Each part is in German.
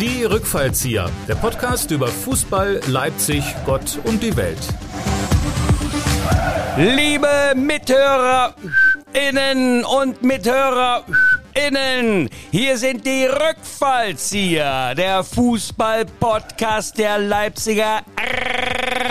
Die Rückfallzieher, der Podcast über Fußball, Leipzig, Gott und die Welt. Liebe MithörerInnen und MithörerInnen, hier sind die Rückfallzieher, der Fußball-Podcast der Leipziger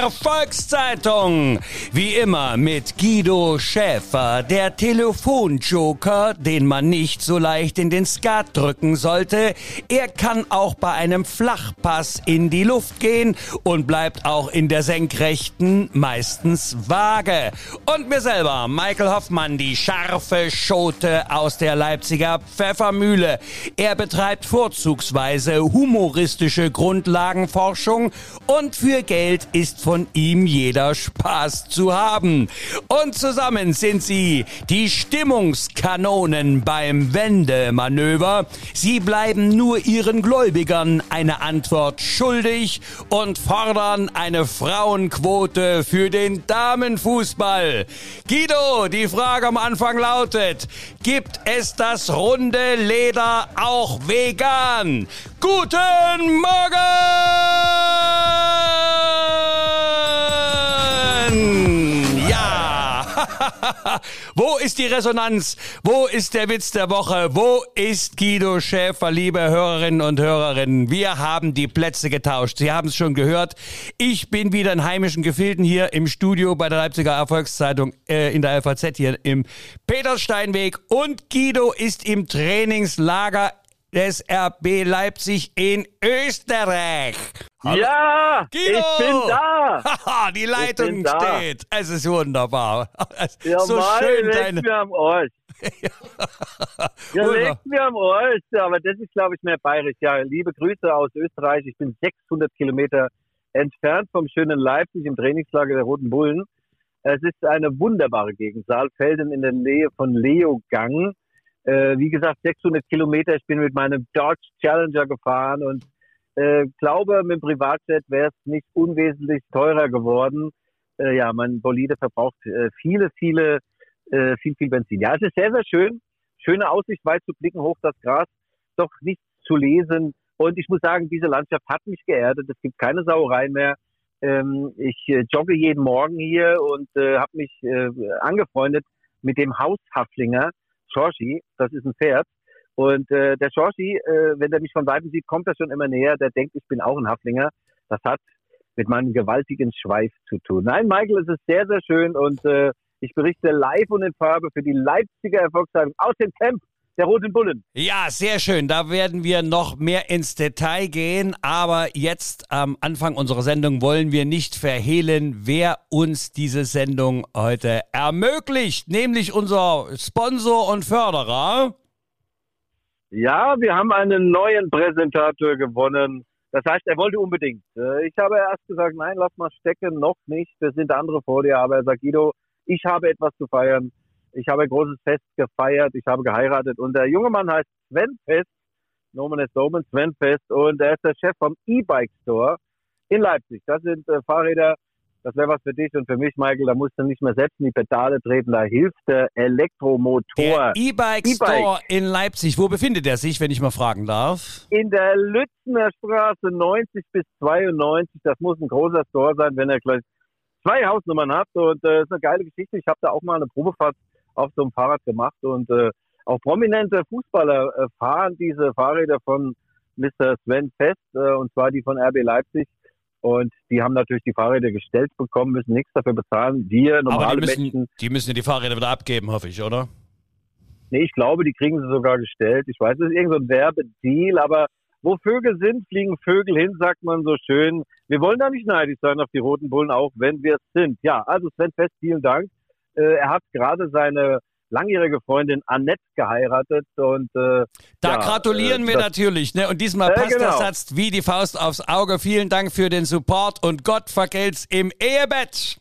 Volkszeitung. Wie immer mit Guido Schäfer, der Telefonjoker, den man nicht so leicht in den Skat drücken sollte. Er kann auch bei einem Flachpass in die Luft gehen und bleibt auch in der Senkrechten meistens vage. Und mir selber, Michael Hoffmann, die scharfe Schote aus der Leipziger Pfeffermühle. Er betreibt vorzugsweise humoristische Grundlagenforschung und für Geld ist von ihm jeder Spaß zu haben. Und zusammen sind sie die Stimmungskanonen beim Wendemanöver. Sie bleiben nur ihren Gläubigern eine Antwort schuldig und fordern eine Frauenquote für den Damenfußball. Guido, die Frage am Anfang lautet, gibt es das runde Leder auch vegan? Guten Morgen! Ja! Wo ist die Resonanz? Wo ist der Witz der Woche? Wo ist Guido Schäfer, liebe Hörerinnen und Hörerinnen? Wir haben die Plätze getauscht. Sie haben es schon gehört. Ich bin wieder in heimischen Gefilden hier im Studio bei der Leipziger Erfolgszeitung äh, in der FAZ hier im Peterssteinweg und Guido ist im Trainingslager des RB Leipzig in Österreich. Hallo. Ja, Guido! ich bin da. Haha, die Leitung steht. Es ist wunderbar. Ja, so Mann, schön deine. mir am Arsch. Ja, Wunder- leckt mir am Arsch. Aber das ist, glaube ich, mehr bayerisch. Ja, liebe Grüße aus Österreich. Ich bin 600 Kilometer entfernt vom schönen Leipzig im Trainingslager der Roten Bullen. Es ist eine wunderbare Gegend. Saalfelden in der Nähe von Leogang. Äh, wie gesagt, 600 Kilometer. Ich bin mit meinem Dodge Challenger gefahren und äh, glaube, mit dem Privatjet wäre es nicht unwesentlich teurer geworden. Äh, ja, mein Bolide verbraucht äh, viele, viele, äh, viel, viel Benzin. Ja, es ist sehr, sehr schön. Schöne Aussicht, weit zu blicken, hoch das Gras, doch nichts zu lesen. Und ich muss sagen, diese Landschaft hat mich geerdet. Es gibt keine Sauerei mehr. Ähm, ich äh, jogge jeden Morgen hier und äh, habe mich äh, angefreundet mit dem Haushaflinger Schorschi. Das ist ein Pferd. Und äh, der Schorschi, äh, wenn er mich von Weitem sieht, kommt er schon immer näher. Der denkt, ich bin auch ein Haflinger. Das hat mit meinem gewaltigen Schweif zu tun. Nein, Michael, es ist sehr, sehr schön und äh, ich berichte live und in Farbe für die Leipziger Erfolgszeitung aus dem Camp der Roten Bullen. Ja, sehr schön. Da werden wir noch mehr ins Detail gehen. Aber jetzt am Anfang unserer Sendung wollen wir nicht verhehlen, wer uns diese Sendung heute ermöglicht. Nämlich unser Sponsor und Förderer. Ja, wir haben einen neuen Präsentator gewonnen. Das heißt, er wollte unbedingt. Äh, Ich habe erst gesagt, nein, lass mal stecken, noch nicht. Es sind andere vor dir. Aber er sagt, Guido, ich habe etwas zu feiern. Ich habe ein großes Fest gefeiert. Ich habe geheiratet. Und der junge Mann heißt Sven Fest. Nomen est Omen, Sven Fest. Und er ist der Chef vom E-Bike Store in Leipzig. Das sind äh, Fahrräder. Das wäre was für dich und für mich, Michael. Da musst du nicht mehr selbst in die Pedale treten. Da hilft der Elektromotor. Der E-Bike E-Bike. Store in Leipzig. Wo befindet er sich, wenn ich mal fragen darf? in der Lützener Straße 90 bis 92. Das muss ein großer Store sein, wenn er gleich zwei Hausnummern hat. Und äh, ist eine geile Geschichte. Ich habe da auch mal eine Probefahrt auf so einem Fahrrad gemacht. Und äh, auch prominente Fußballer äh, fahren diese Fahrräder von Mr. Sven Fest, äh, und zwar die von RB Leipzig. Und die haben natürlich die Fahrräder gestellt bekommen, müssen nichts dafür bezahlen. Wir, Aber normale die müssen, Menschen, die müssen ja die Fahrräder wieder abgeben, hoffe ich, oder? Nee, ich glaube, die kriegen sie sogar gestellt. Ich weiß, es ist irgend so ein Werbedeal, aber wo Vögel sind, fliegen Vögel hin, sagt man so schön. Wir wollen da nicht neidisch sein auf die Roten Bullen, auch wenn wir es sind. Ja, also Sven Fest, vielen Dank. Äh, er hat gerade seine langjährige Freundin Annette geheiratet und äh, Da ja, gratulieren äh, wir natürlich. Ne? Und diesmal Äh, passt der genau. Satz wie die Faust aufs Auge. Vielen Dank für den Support und Gott vergelt's im Ehebett.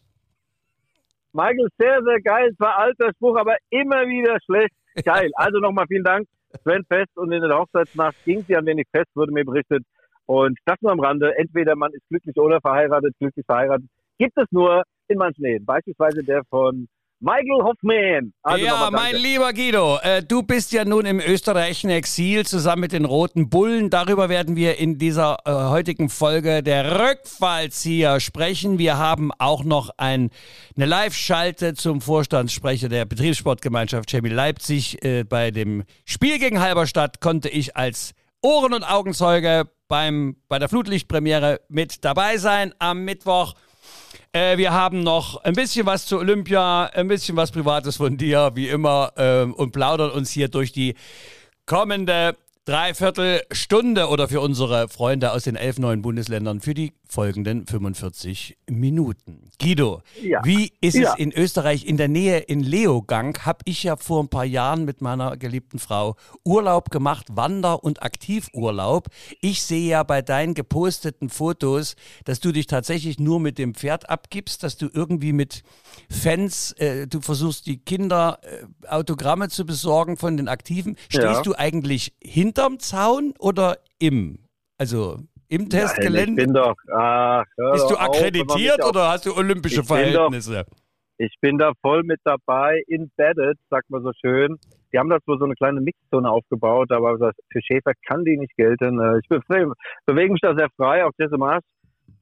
Michael, sehr, sehr geil. Zwar alter Spruch, aber immer wieder schlecht. Geil. Also nochmal vielen Dank. Sven Fest und in der Hochzeitsnacht ging sie ein wenig fest, wurde mir berichtet. Und das nur am Rande. Entweder man ist glücklich oder verheiratet, glücklich verheiratet. Gibt es nur in manchen Ehen. Beispielsweise der von Michael Hoffman. Also ja, mein lieber Guido, äh, du bist ja nun im österreichischen Exil zusammen mit den Roten Bullen. Darüber werden wir in dieser äh, heutigen Folge der Rückfallzieher sprechen. Wir haben auch noch ein, eine Live-Schalte zum Vorstandssprecher der Betriebssportgemeinschaft Chemie Leipzig. Äh, bei dem Spiel gegen Halberstadt konnte ich als Ohren- und Augenzeuge beim, bei der Flutlichtpremiere mit dabei sein am Mittwoch. Äh, wir haben noch ein bisschen was zu Olympia, ein bisschen was Privates von dir, wie immer, äh, und plaudern uns hier durch die kommende Dreiviertelstunde oder für unsere Freunde aus den elf neuen Bundesländern für die folgenden 45 Minuten. Guido, ja. wie ist ja. es in Österreich in der Nähe in Leogang? Habe ich ja vor ein paar Jahren mit meiner geliebten Frau Urlaub gemacht, Wander- und Aktivurlaub. Ich sehe ja bei deinen geposteten Fotos, dass du dich tatsächlich nur mit dem Pferd abgibst, dass du irgendwie mit Fans, äh, du versuchst die Kinder äh, Autogramme zu besorgen von den Aktiven. Stehst ja. du eigentlich hinter hinterm Zaun oder im? Also im Testgelände? Nein, ich bin doch. Ach, Bist du akkreditiert auf, oder hast du olympische ich Verhältnisse? Doch, ich bin da voll mit dabei, embedded, sagt man so schön. Die haben da so eine kleine Mixzone aufgebaut, aber für Schäfer kann die nicht gelten. Äh, ich bewege mich da sehr frei. Auch Jesse Mars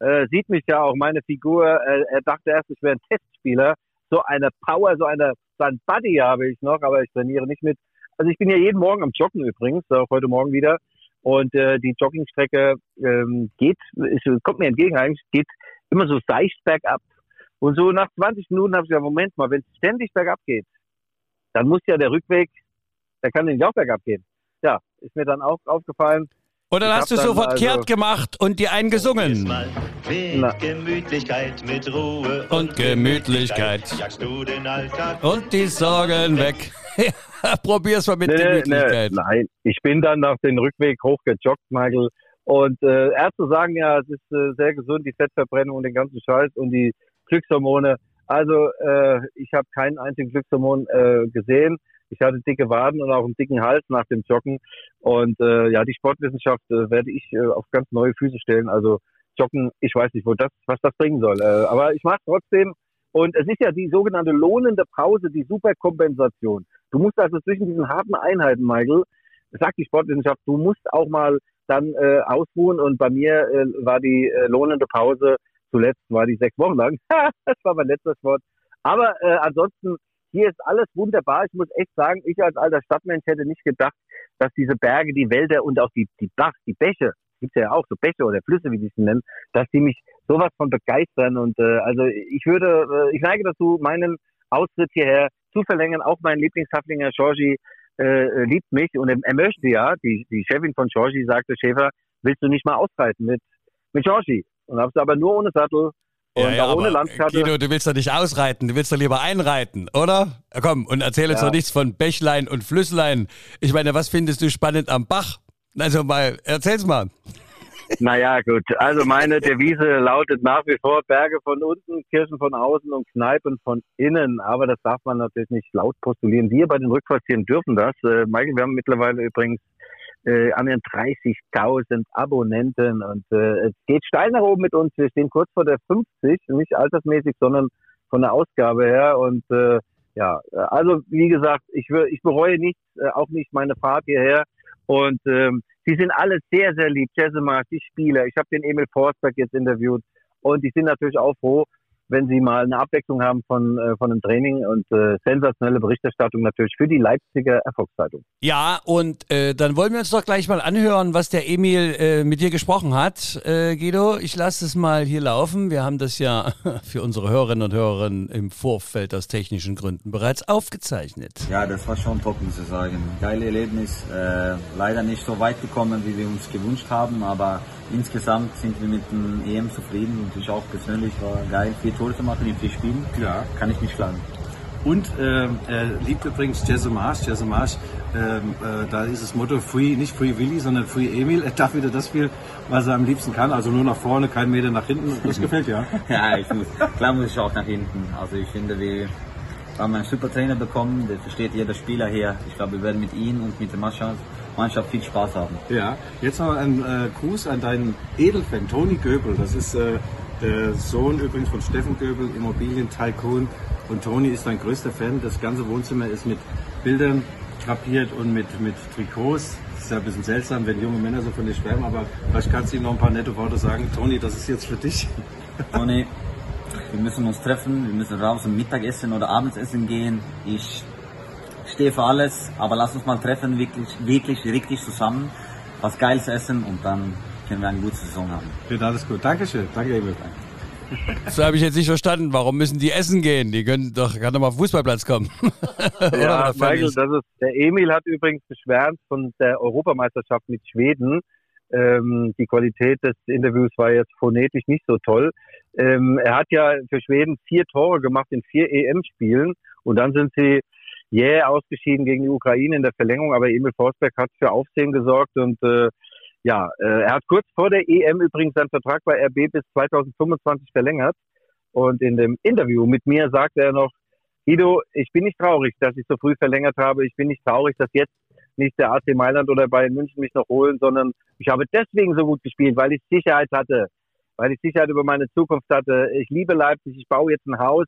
äh, sieht mich ja auch, meine Figur. Äh, er dachte erst, ich wäre ein Testspieler. So eine Power, so eine, so ein Buddy habe ich noch, aber ich trainiere nicht mit. Also ich bin ja jeden Morgen am Joggen übrigens, auch heute Morgen wieder. Und äh, die Joggingstrecke ähm, geht, ist, kommt mir entgegen eigentlich, geht immer so seicht bergab. Und so nach 20 Minuten habe ich gesagt, Moment mal, wenn es ständig bergab geht, dann muss ja der Rückweg, der kann nämlich auch bergab gehen. Ja, ist mir dann auch aufgefallen. Und dann ich hast du sofort also kehrt gemacht und die einen gesungen. Mit Gemütlichkeit, mit Ruhe und, und Gemütlichkeit. Und die Sorgen weg. Probier's mal mit nee, Gemütlichkeit. Nee, nein, ich bin dann nach dem Rückweg hochgejoggt, Michael. Und äh, Ärzte sagen ja, es ist äh, sehr gesund, die Fettverbrennung und den ganzen Scheiß und die Glückshormone. Also äh, ich habe keinen einzigen Glückshormon äh, gesehen. Ich hatte dicke Waden und auch einen dicken Hals nach dem Joggen. Und äh, ja, die Sportwissenschaft äh, werde ich äh, auf ganz neue Füße stellen. Also Joggen, ich weiß nicht, wo das, was das bringen soll. Äh, aber ich mache trotzdem. Und es ist ja die sogenannte lohnende Pause, die Superkompensation. Du musst also zwischen diesen harten Einheiten, Michael, sagt die Sportwissenschaft, du musst auch mal dann äh, ausruhen. Und bei mir äh, war die äh, lohnende Pause zuletzt war die sechs Wochen lang. das war mein letztes Wort. Aber äh, ansonsten hier ist alles wunderbar. Ich muss echt sagen, ich als alter Stadtmensch hätte nicht gedacht, dass diese Berge, die Wälder und auch die, die Bach, die Bäche, gibt ja auch so Bäche oder Flüsse, wie sie es nennen, dass die mich sowas von begeistern. Und äh, also ich würde, äh, ich neige dazu, meinen Austritt hierher zu verlängern. Auch mein Lieblingshaflinger Georgi äh, liebt mich und er, er möchte ja, die, die Chefin von Georgi sagte, Schäfer, willst du nicht mal ausreiten mit, mit Georgi? Und hab's aber nur ohne Sattel und ja, ja, ohne Landkarte. Guido, du willst doch nicht ausreiten, du willst doch lieber einreiten, oder? Komm, und erzähl uns ja. doch nichts von Bächlein und Flüsslein. Ich meine, was findest du spannend am Bach? Also mal, erzähl's mal. Naja, gut. Also meine Devise lautet nach wie vor Berge von unten, Kirchen von außen und Kneipen von innen. Aber das darf man natürlich nicht laut postulieren. Wir bei den Rückquartieren dürfen das. Äh, Michael, wir haben mittlerweile übrigens äh, annähernd 30.000 Abonnenten und äh, es geht steil nach oben mit uns. Wir stehen kurz vor der 50, nicht altersmäßig, sondern von der Ausgabe her und äh, ja, also wie gesagt, ich, ich bereue nichts, äh, auch nicht meine Fahrt hierher und ähm, die sind alle sehr, sehr lieb. Jessica, die Spieler. Ich habe den Emil Forsberg jetzt interviewt und die sind natürlich auch froh, wenn Sie mal eine Abwechslung haben von, äh, von einem Training und äh, sensationelle Berichterstattung natürlich für die Leipziger Erfolgszeitung. Ja, und äh, dann wollen wir uns doch gleich mal anhören, was der Emil äh, mit dir gesprochen hat. Äh, Guido, ich lasse es mal hier laufen. Wir haben das ja für unsere Hörerinnen und Hörer im Vorfeld aus technischen Gründen bereits aufgezeichnet. Ja, das war schon top, muss ich sagen. Geile Erlebnis. Äh, leider nicht so weit gekommen, wie wir uns gewünscht haben, aber insgesamt sind wir mit dem EM zufrieden und ich auch persönlich war geil, Tore zu machen in vier Spielen. Ja. Kann ich nicht schlagen. Und äh, er liebt übrigens Jesse Marsch. Jesse Marsch, äh, äh, da ist das Motto Free, nicht Free Willy, sondern Free Emil. Er darf wieder das spielen, was er am liebsten kann. Also nur nach vorne, kein Meter nach hinten. Das gefällt ja. ja, ich muss, klar muss ich auch nach hinten. Also ich finde, wir haben einen super Trainer bekommen. Der versteht jeder Spieler hier. Ich glaube, wir werden mit ihm und mit der Mannschaft Mannschaft viel Spaß haben. Ja, jetzt noch ein äh, Gruß an deinen Edelfan Toni Göbel. Das ist äh, Der Sohn übrigens von Steffen Göbel, Immobilien-Tycoon. Und Toni ist ein größter Fan. Das ganze Wohnzimmer ist mit Bildern drapiert und mit, mit Trikots. Das ist ja ein bisschen seltsam, wenn junge Männer so von dir schwärmen, aber vielleicht kannst du ihm noch ein paar nette Worte sagen. Toni, das ist jetzt für dich. Toni, wir müssen uns treffen, wir müssen raus und Mittagessen oder Abendessen gehen. Ich stehe für alles, aber lass uns mal treffen, wirklich, wirklich richtig zusammen, was Geiles essen und dann können wir eine gute Saison haben. Wird alles gut. Dankeschön. Danke, Emil. So habe ich jetzt nicht verstanden. Warum müssen die essen gehen? Die können doch gerade mal auf den Fußballplatz kommen. ja, Michael, das ist, der Emil hat übrigens geschwärmt von der Europameisterschaft mit Schweden. Ähm, die Qualität des Interviews war jetzt phonetisch nicht so toll. Ähm, er hat ja für Schweden vier Tore gemacht in vier EM-Spielen und dann sind sie jäh yeah, ausgeschieden gegen die Ukraine in der Verlängerung, aber Emil Forsberg hat für Aufsehen gesorgt und äh, ja, äh, er hat kurz vor der EM übrigens seinen Vertrag bei RB bis 2025 verlängert. Und in dem Interview mit mir sagte er noch, Guido, ich bin nicht traurig, dass ich so früh verlängert habe. Ich bin nicht traurig, dass jetzt nicht der AC Mailand oder Bayern München mich noch holen, sondern ich habe deswegen so gut gespielt, weil ich Sicherheit hatte, weil ich Sicherheit über meine Zukunft hatte. Ich liebe Leipzig, ich baue jetzt ein Haus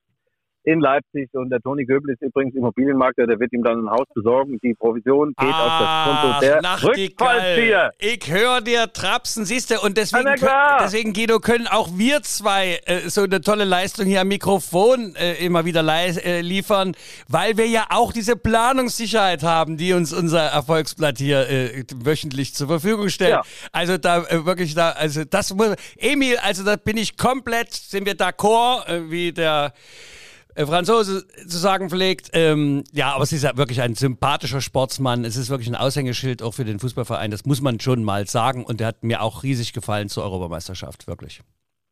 in Leipzig und der Toni Göbel ist übrigens Immobilienmakler, der wird ihm dann ein Haus besorgen. Die Provision geht ah, auf das Konto der Rückfallzieher. Ich höre dir trapsen, siehst du, und deswegen, können, deswegen, Guido, können auch wir zwei äh, so eine tolle Leistung hier am Mikrofon äh, immer wieder äh, liefern, weil wir ja auch diese Planungssicherheit haben, die uns unser Erfolgsblatt hier äh, wöchentlich zur Verfügung stellt. Ja. Also da äh, wirklich da, also das muss, Emil, also da bin ich komplett, sind wir d'accord, äh, wie der Franzose zu sagen pflegt. Ähm, ja, aber es ist ja wirklich ein sympathischer Sportsmann. Es ist wirklich ein Aushängeschild auch für den Fußballverein. Das muss man schon mal sagen. Und der hat mir auch riesig gefallen zur Europameisterschaft, wirklich.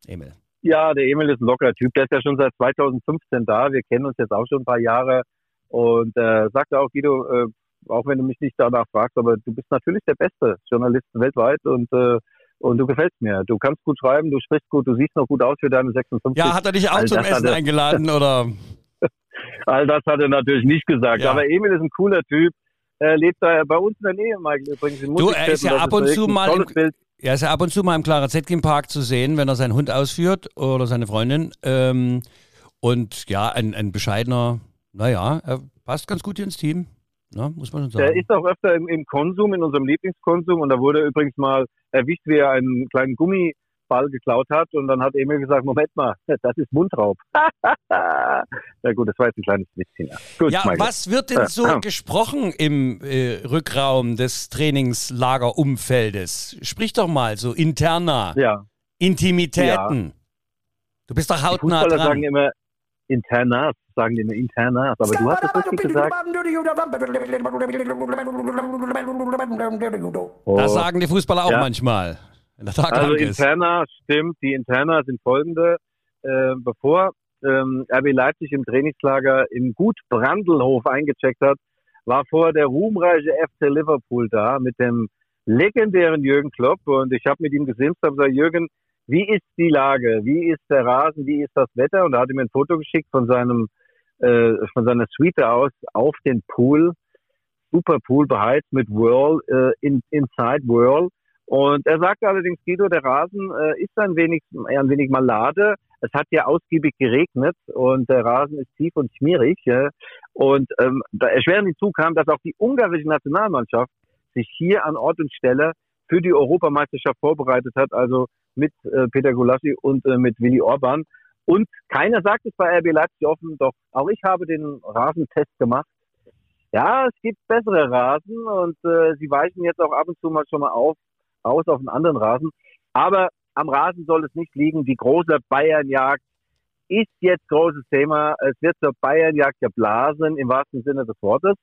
Emil. Ja, der Emil ist ein lockerer Typ. Der ist ja schon seit 2015 da. Wir kennen uns jetzt auch schon ein paar Jahre. Und äh, sagte auch, Guido, äh, auch wenn du mich nicht danach fragst, aber du bist natürlich der beste Journalist weltweit und äh, und du gefällst mir. Du kannst gut schreiben, du sprichst gut, du siehst noch gut aus für deine 56. Ja, hat er dich auch All zum Essen eingeladen oder? All das hat er natürlich nicht gesagt. Ja. Aber Emil ist ein cooler Typ. Er lebt da bei uns in der Nähe, Michael, übrigens. Du, er ist ja ab und zu mal. Im, er ist ja ab und zu mal im Clara Zetkin Park zu sehen, wenn er seinen Hund ausführt oder seine Freundin. Ähm, und ja, ein, ein bescheidener, naja, er passt ganz gut ins Team. Ne, muss man schon sagen. Der ist auch öfter im, im, Konsum, in unserem Lieblingskonsum. Und da wurde er übrigens mal erwischt, wie er einen kleinen Gummiball geklaut hat. Und dann hat Emil gesagt, Moment mal, das ist Mundraub. Na gut, das war jetzt ein kleines Witzchen. Ja, gut, ja was wird denn so äh, gesprochen im äh, Rückraum des Trainingslagerumfeldes? Sprich doch mal so interner. Ja. Intimitäten. Ja. Du bist doch hautnah die dran. sagen immer Internas, sagen die immer Internas, aber du hast es richtig gesagt. Das sagen die Fußballer auch ja. manchmal. also Interna stimmt, die Interna sind folgende. Äh, bevor ähm, RB Leipzig im Trainingslager in Gut Brandelhof eingecheckt hat, war vorher der ruhmreiche FC Liverpool da mit dem legendären Jürgen Klopp und ich habe mit ihm gesimst und gesagt, Jürgen, wie ist die Lage? Wie ist der Rasen? Wie ist das Wetter? Und da hat er mir ein Foto geschickt von seinem, äh, von seiner Suite aus auf den Pool. Super Pool beheizt mit Whirl, äh, in, Inside Whirl. Und er sagte allerdings, Guido, der Rasen äh, ist ein wenig, ein wenig malade. Es hat ja ausgiebig geregnet und der Rasen ist tief und schmierig. Ja. Und ähm, da erschwerend hinzu kam, dass auch die ungarische Nationalmannschaft sich hier an Ort und Stelle für die Europameisterschaft vorbereitet hat. Also mit äh, Peter Gulassi und äh, mit Willi Orban. Und keiner sagt es bei RB Leipzig offen, doch auch ich habe den Rasentest gemacht. Ja, es gibt bessere Rasen und äh, sie weichen jetzt auch ab und zu mal schon mal auf, aus auf einen anderen Rasen. Aber am Rasen soll es nicht liegen. Die große Bayernjagd ist jetzt großes Thema. Es wird zur Bayernjagd geblasen im wahrsten Sinne des Wortes.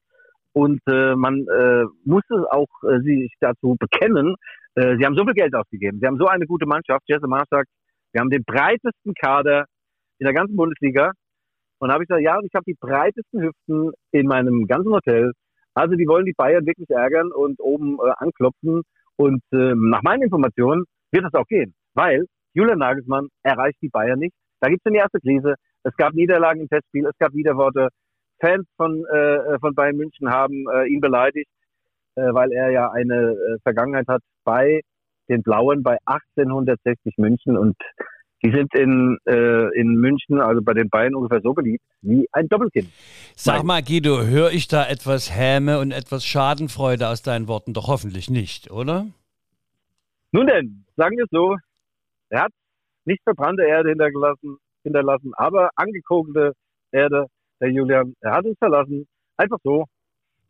Und äh, man äh, muss es auch äh, sich dazu bekennen, äh, sie haben so viel Geld ausgegeben. Sie haben so eine gute Mannschaft. Jesse Mars sagt, wir haben den breitesten Kader in der ganzen Bundesliga. Und habe ich gesagt, ja, ich habe die breitesten Hüften in meinem ganzen Hotel. Also die wollen die Bayern wirklich ärgern und oben äh, anklopfen. Und äh, nach meinen Informationen wird das auch gehen, weil Julian Nagelsmann erreicht die Bayern nicht. Da gibt es eine erste Krise. Es gab Niederlagen im Testspiel, es gab Widerworte. Fans von, äh, von Bayern München haben äh, ihn beleidigt äh, weil er ja eine äh, Vergangenheit hat bei den Blauen bei 1860 München und die sind in, äh, in München, also bei den Bayern ungefähr so beliebt wie ein Doppelkind. Sag mal, Guido, höre ich da etwas Häme und etwas Schadenfreude aus deinen Worten? Doch hoffentlich nicht, oder? Nun denn, sagen wir es so, er hat nicht verbrannte Erde hinterlassen, hinterlassen aber angekogelte Erde, der Julian. Er hat uns verlassen, einfach so.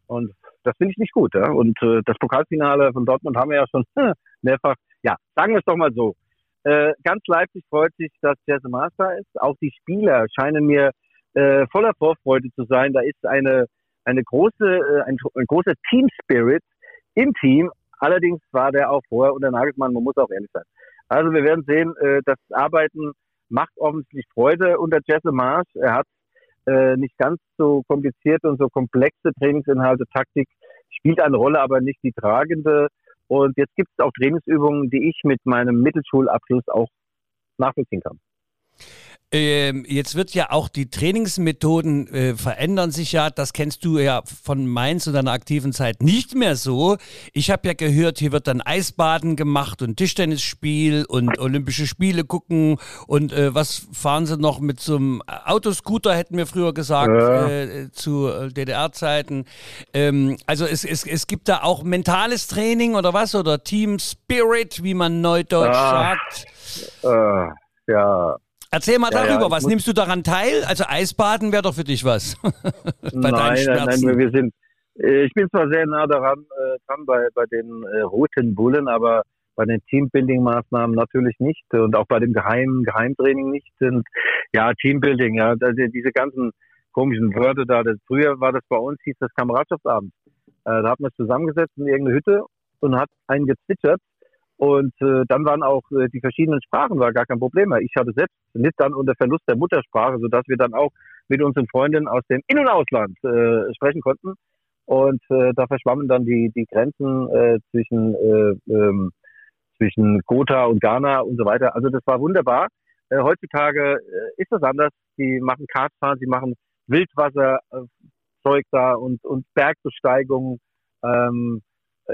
Und das finde ich nicht gut. Ja? Und äh, das Pokalfinale von Dortmund haben wir ja schon mehrfach. Ja, sagen wir es doch mal so. Äh, ganz Leipzig freut sich, dass Jesse Master ist. Auch die Spieler scheinen mir äh, voller Vorfreude zu sein. Da ist eine, eine große, äh, ein, ein großer Team Spirit im Team. Allerdings war der auch vorher unter Nagelsmann, man muss auch ehrlich sein. Also wir werden sehen, äh, das Arbeiten macht offensichtlich Freude unter Jesse Marsch. Er hat äh, nicht ganz so komplizierte und so komplexe Trainingsinhalte, Taktik spielt eine Rolle, aber nicht die tragende. Und jetzt gibt es auch Trainingsübungen, die ich mit meinem Mittelschulabschluss auch nachvollziehen kann. Ähm, jetzt wird ja auch die Trainingsmethoden äh, verändern sich ja. Das kennst du ja von Mainz und deiner aktiven Zeit nicht mehr so. Ich habe ja gehört, hier wird dann Eisbaden gemacht und Tischtennisspiel und Olympische Spiele gucken und äh, was fahren sie noch mit so einem Autoscooter, hätten wir früher gesagt, ja. äh, zu DDR-Zeiten. Ähm, also es, es, es gibt da auch mentales Training oder was? Oder Team Spirit, wie man neudeutsch ah, sagt. Äh, ja, Erzähl mal darüber, ja, ja, was nimmst du daran teil? Also Eisbaden wäre doch für dich was. bei nein, nein, nein, wir sind, äh, ich bin zwar sehr nah daran äh, dran bei, bei den äh, roten Bullen, aber bei den Teambuilding-Maßnahmen natürlich nicht und auch bei dem geheimen Geheimtraining nicht. Und ja, Teambuilding, ja, also diese ganzen komischen Wörter da. Das, früher war das bei uns, hieß das Kameradschaftsabend. Äh, da hat man es zusammengesetzt in irgendeine Hütte und hat einen gezwitschert und äh, dann waren auch äh, die verschiedenen Sprachen war gar kein Problem mehr. Ich hatte selbst nicht dann unter Verlust der Muttersprache, sodass wir dann auch mit unseren Freundinnen aus dem In- und Ausland äh, sprechen konnten. Und äh, da verschwammen dann die, die Grenzen äh, zwischen, äh, ähm, zwischen Gotha und Ghana und so weiter. Also das war wunderbar. Äh, heutzutage äh, ist das anders. Die machen Kartfahren, sie machen Wildwasserzeug da und, und Bergbesteigung. Ähm,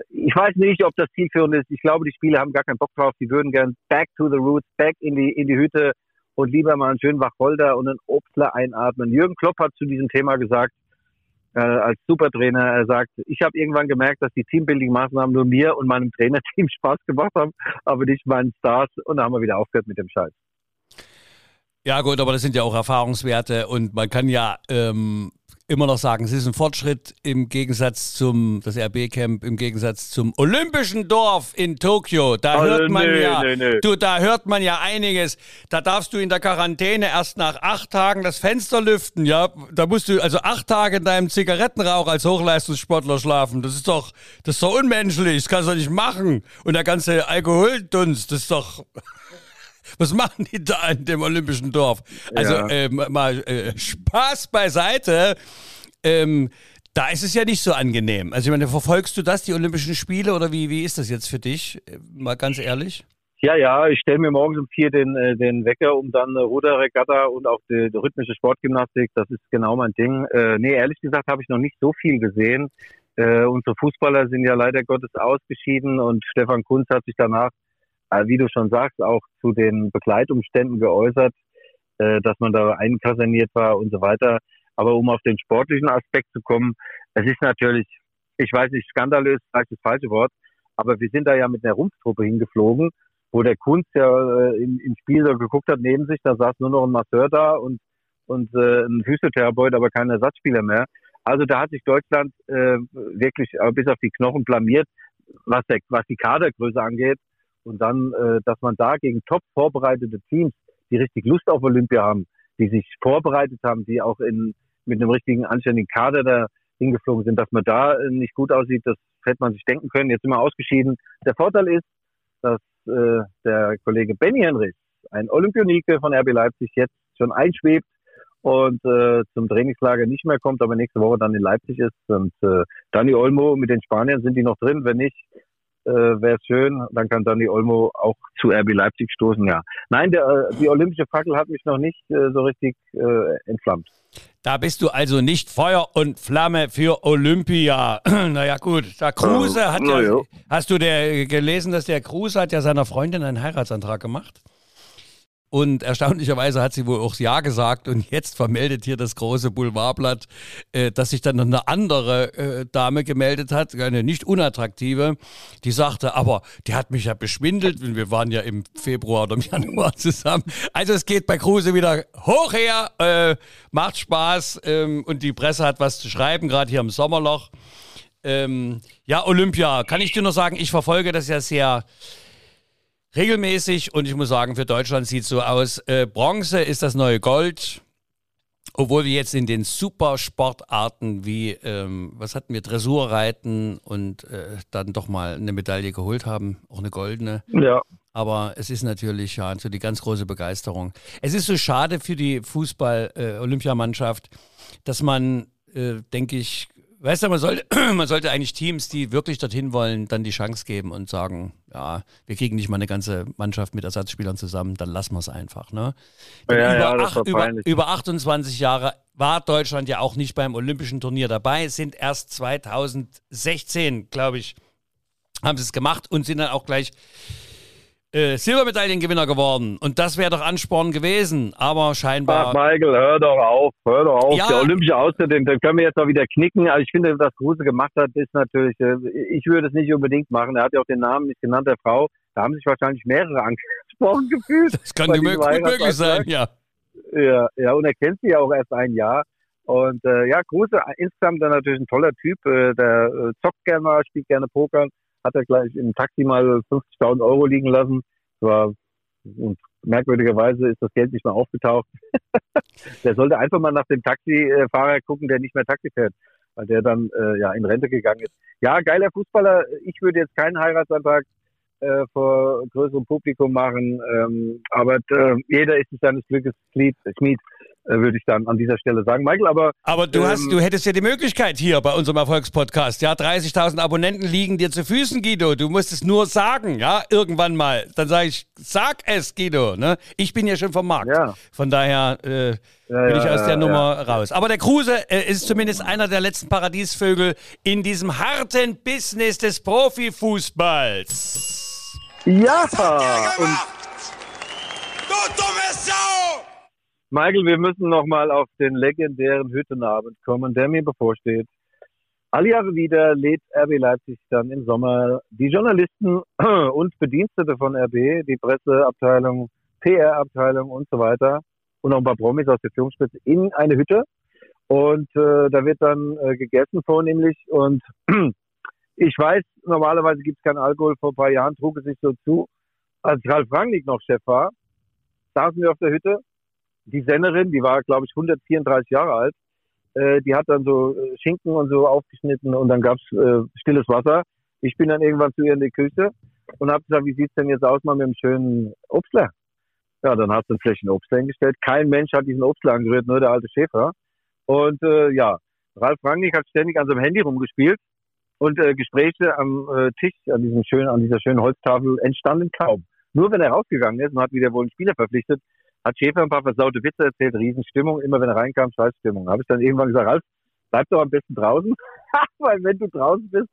ich weiß nicht, ob das zielführend ist. Ich glaube, die Spieler haben gar keinen Bock drauf. Die würden gern back to the roots, back in die, in die Hütte und lieber mal einen schönen Wacholder und einen Obstler einatmen. Jürgen Klopp hat zu diesem Thema gesagt, äh, als Supertrainer, er sagt, ich habe irgendwann gemerkt, dass die Teambuilding-Maßnahmen nur mir und meinem Trainerteam Spaß gemacht haben, aber nicht meinen Stars. Und da haben wir wieder aufgehört mit dem Scheiß. Ja gut, aber das sind ja auch Erfahrungswerte und man kann ja ähm, immer noch sagen, es ist ein Fortschritt im Gegensatz zum, das RB-Camp, im Gegensatz zum Olympischen Dorf in Tokio. Da also hört man nee, ja, nee, nee. du, da hört man ja einiges. Da darfst du in der Quarantäne erst nach acht Tagen das Fenster lüften, ja. Da musst du also acht Tage in deinem Zigarettenrauch als Hochleistungssportler schlafen. Das ist doch, das ist doch unmenschlich. Das kannst du doch nicht machen. Und der ganze Alkoholdunst, das ist doch, was machen die da in dem Olympischen Dorf? Also ja. äh, mal äh, Spaß beiseite. Ähm, da ist es ja nicht so angenehm. Also ich meine, verfolgst du das, die Olympischen Spiele, oder wie, wie ist das jetzt für dich? Äh, mal ganz ehrlich. Ja, ja, ich stelle mir morgens um vier den, äh, den Wecker, um dann Ruderregatta und auch die, die, rhythmische Sportgymnastik, das ist genau mein Ding. Äh, nee, ehrlich gesagt habe ich noch nicht so viel gesehen. Äh, unsere Fußballer sind ja leider Gottes ausgeschieden und Stefan Kunz hat sich danach äh, wie du schon sagst, auch zu den Begleitumständen geäußert, äh, dass man da einkaserniert war und so weiter. Aber um auf den sportlichen Aspekt zu kommen, es ist natürlich, ich weiß nicht, skandalös, vielleicht das falsche Wort, aber wir sind da ja mit einer Rumpftruppe hingeflogen, wo der Kunst ja äh, im, im Spiel so geguckt hat neben sich, da saß nur noch ein Masseur da und, und äh, ein Physiotherapeut, aber kein Ersatzspieler mehr. Also da hat sich Deutschland äh, wirklich äh, bis auf die Knochen blamiert, was, der, was die Kadergröße angeht. Und dann, äh, dass man da gegen top vorbereitete Teams, die richtig Lust auf Olympia haben, die sich vorbereitet haben, die auch in, mit einem richtigen anständigen Kader da hingeflogen sind, dass man da äh, nicht gut aussieht, das hätte man sich denken können. Jetzt sind wir ausgeschieden. Der Vorteil ist, dass äh, der Kollege Benny Henrich, ein Olympionike von RB Leipzig, jetzt schon einschwebt und äh, zum Trainingslager nicht mehr kommt, aber nächste Woche dann in Leipzig ist. Und äh, Dani Olmo mit den Spaniern sind die noch drin. Wenn nicht, äh, wäre schön. Dann kann Dani Olmo auch zu RB Leipzig stoßen, ja. Nein, der, äh, die olympische Fackel hat mich noch nicht äh, so richtig äh, entflammt. Da bist du also nicht Feuer und Flamme für Olympia. naja, gut. Der Kruse hat ja, ja, hast du der gelesen, dass der Kruse hat ja seiner Freundin einen Heiratsantrag gemacht? Und erstaunlicherweise hat sie wohl auch Ja gesagt. Und jetzt vermeldet hier das große Boulevardblatt, äh, dass sich dann noch eine andere äh, Dame gemeldet hat, eine nicht unattraktive, die sagte, aber die hat mich ja beschwindelt. Und wir waren ja im Februar oder im Januar zusammen. Also es geht bei Kruse wieder hoch her, äh, macht Spaß ähm, und die Presse hat was zu schreiben, gerade hier im Sommerloch. Ähm, ja, Olympia, kann ich dir nur sagen, ich verfolge das ja sehr regelmäßig und ich muss sagen, für Deutschland sieht es so aus. Äh, Bronze ist das neue Gold. Obwohl wir jetzt in den Supersportarten wie, ähm, was hatten wir, Dressurreiten und äh, dann doch mal eine Medaille geholt haben, auch eine goldene. Ja. Aber es ist natürlich ja so die ganz große Begeisterung. Es ist so schade für die Fußball-Olympiamannschaft, äh, dass man, äh, denke ich, weißt du, man sollte, man sollte eigentlich Teams, die wirklich dorthin wollen, dann die Chance geben und sagen, ja, wir kriegen nicht mal eine ganze Mannschaft mit Ersatzspielern zusammen, dann lassen wir es einfach. Ne? Ja, über, ja, das ach, über, über 28 Jahre war Deutschland ja auch nicht beim Olympischen Turnier dabei, sind erst 2016, glaube ich, haben sie es gemacht und sind dann auch gleich äh, Silbermedaillengewinner geworden. Und das wäre doch Ansporn gewesen, aber Ach, scheinbar. Michael, hör doch auf, hör doch auf. Ja. Der olympische Austritt, den, können wir jetzt auch wieder knicken. Also ich finde, was Kruse gemacht hat, ist natürlich, äh, ich würde es nicht unbedingt machen. Er hat ja auch den Namen nicht genannt, der Frau. Da haben sich wahrscheinlich mehrere angesprochen gefühlt. Das kann gut möglich sein, ja. Ja, ja, und er kennt sie ja auch erst ein Jahr. Und äh, ja, Kruse, insgesamt dann natürlich ein toller Typ. Äh, der äh, zockt gerne mal, spielt gerne Poker. Hat er gleich im Taxi mal 50.000 Euro liegen lassen. Das war, und merkwürdigerweise ist das Geld nicht mehr aufgetaucht. der sollte einfach mal nach dem Taxifahrer gucken, der nicht mehr Taxi fährt, weil der dann äh, ja in Rente gegangen ist. Ja, geiler Fußballer. Ich würde jetzt keinen Heiratsantrag äh, vor größerem Publikum machen, ähm, aber äh, jeder ist sich seines Glückes Schmied, würde ich dann an dieser Stelle sagen. Michael, aber Aber du hast, Ähm, du hättest ja die Möglichkeit hier bei unserem Erfolgspodcast. Ja, 30.000 Abonnenten liegen dir zu Füßen, Guido. Du musst es nur sagen, ja, irgendwann mal. Dann sage ich, sag es, Guido. Ne? Ich bin ja schon vom Markt. Ja. Von daher äh, Ja, bin ich aus der ja, Nummer raus. Aber der Kruse äh, ist zumindest einer der letzten Paradiesvögel in diesem harten Business des Profifußballs. ja, und Michael, wir müssen nochmal auf den legendären Hüttenabend kommen, der mir bevorsteht. Alle Jahre wieder lädt RB Leipzig dann im Sommer die Journalisten und Bedienstete von RB, die Presseabteilung, PR-Abteilung und so weiter und noch ein paar Promis aus der Führungsspitze in eine Hütte. Und äh, da wird dann äh, gegessen vornehmlich. Und ich weiß, normalerweise gibt es keinen Alkohol. Vor ein paar Jahren trug es sich so zu, als Ralf Rangnick noch Chef war, saßen wir auf der Hütte. Die Sennerin, die war, glaube ich, 134 Jahre alt, äh, die hat dann so äh, Schinken und so aufgeschnitten und dann gab's äh, stilles Wasser. Ich bin dann irgendwann zu ihr in die Küche und habe gesagt, wie sieht's denn jetzt aus mal mit dem schönen Obstler? Ja, dann hast du ein Fläschchen Obstler hingestellt. Kein Mensch hat diesen Obstler angerührt, nur der alte Schäfer. Und äh, ja, Ralf Rangnick hat ständig an seinem Handy rumgespielt und äh, Gespräche am äh, Tisch, an diesem schönen, an dieser schönen Holztafel entstanden kaum. Nur wenn er rausgegangen ist und hat wieder wohl einen Spieler verpflichtet, hat Schäfer ein paar versaute Witze erzählt, Riesenstimmung. Immer wenn er reinkam, Scheißstimmung. Habe ich dann irgendwann gesagt, Ralf, bleib doch am besten draußen, weil wenn du draußen bist,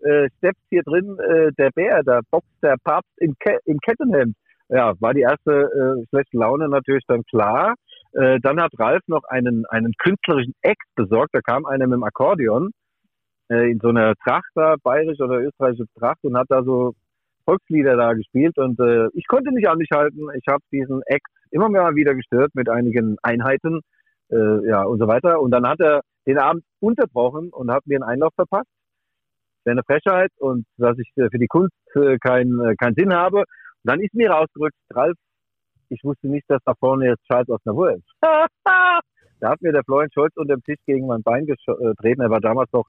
äh, steppt hier drin äh, der Bär, da boxt der Papst im, Ke im Kettenhemd. Ja, war die erste äh, schlechte Laune natürlich dann klar. Äh, dann hat Ralf noch einen, einen künstlerischen Ex besorgt. Da kam einer mit dem Akkordeon äh, in so einer Tracht da, bayerisch oder österreichische Tracht und hat da so Volkslieder da gespielt und äh, ich konnte nicht an mich halten. Ich habe diesen Act immer mal wieder gestört mit einigen Einheiten äh, ja und so weiter. Und dann hat er den Abend unterbrochen und hat mir einen Einlauf verpasst. Wäre eine Frechheit und dass ich äh, für die Kunst äh, keinen äh, keinen Sinn habe. Und dann ist mir rausgerückt, Ralf, ich wusste nicht, dass da vorne jetzt Charles Osnabrück ist. da hat mir der Florian Scholz unter dem Tisch gegen mein Bein getreten. Er war damals noch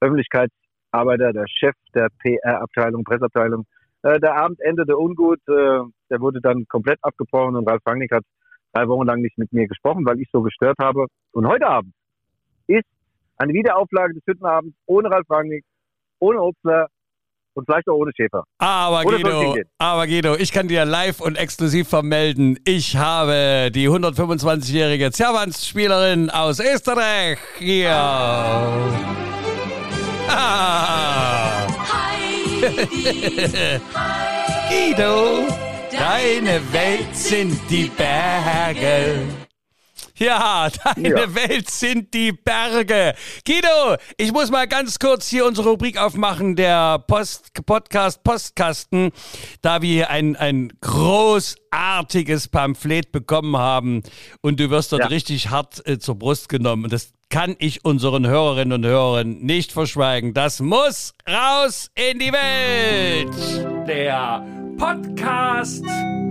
Öffentlichkeitsarbeiter, der Chef der PR-Abteilung, Presseabteilung. Äh, der Abend endete ungut. Äh, der wurde dann komplett abgebrochen und Ralf Rangnick hat drei Wochen lang nicht mit mir gesprochen, weil ich so gestört habe. Und heute Abend ist eine Wiederauflage des Hüttenabends ohne Ralf Rangnick, ohne Obstler und vielleicht auch ohne Schäfer. Aber Oder Guido, aber Guido, ich kann dir live und exklusiv vermelden, ich habe die 125-jährige Zerwands-Spielerin aus Österreich hier. Ah. Guido Deine Welt sind die Berge. Ja, deine Ja. Welt sind die Berge. Guido, ich muss mal ganz kurz hier unsere Rubrik aufmachen, der Post Podcast Postkasten, da wir hier ein, ein großartiges Pamphlet bekommen haben und du wirst dort Ja. richtig hart äh, zur Brust genommen. Und das kann ich unseren Hörerinnen und Hörern nicht verschweigen. Das muss raus in die Welt. Der Podcast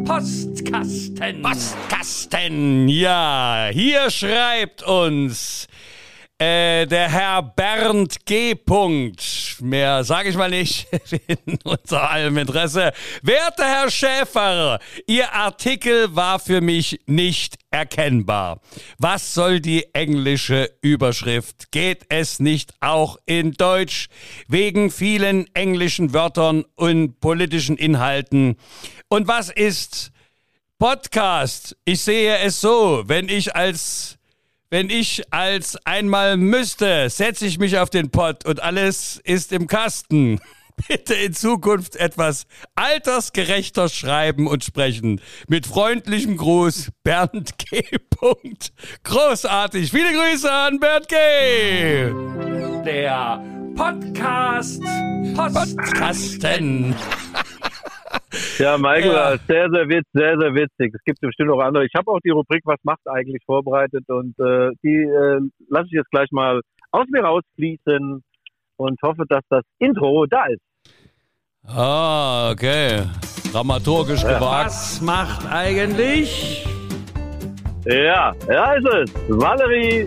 Postkasten. Postkasten, ja. Hier schreibt uns äh, der Herr Bernd G. Punkt. Mehr sage ich mal nicht in unser allem Interesse. Werter Herr Schäfer, Ihr Artikel war für mich nicht erkennbar. Was soll die englische Überschrift? Geht es nicht auch in Deutsch? Wegen vielen englischen Wörtern und politischen Inhalten. Und was ist Podcast? Ich sehe es so, wenn ich als wenn ich als einmal müsste, setze ich mich auf den Pott und alles ist im Kasten. Bitte in Zukunft etwas altersgerechter schreiben und sprechen. Mit freundlichem Gruß, Bernd G. Großartig. Viele Grüße an Bernd G. Der Podcast Postkasten. Ja, Michael, Ja. sehr, sehr witzig, sehr, sehr witzig. Es gibt bestimmt noch andere. Ich habe auch die Rubrik Was macht eigentlich vorbereitet und äh, die äh, lasse ich jetzt gleich mal aus mir rausfließen und hoffe, dass das Intro da ist. Ah, okay. Dramaturgisch gewagt. Was macht eigentlich? Ja, ja ist es. Valerie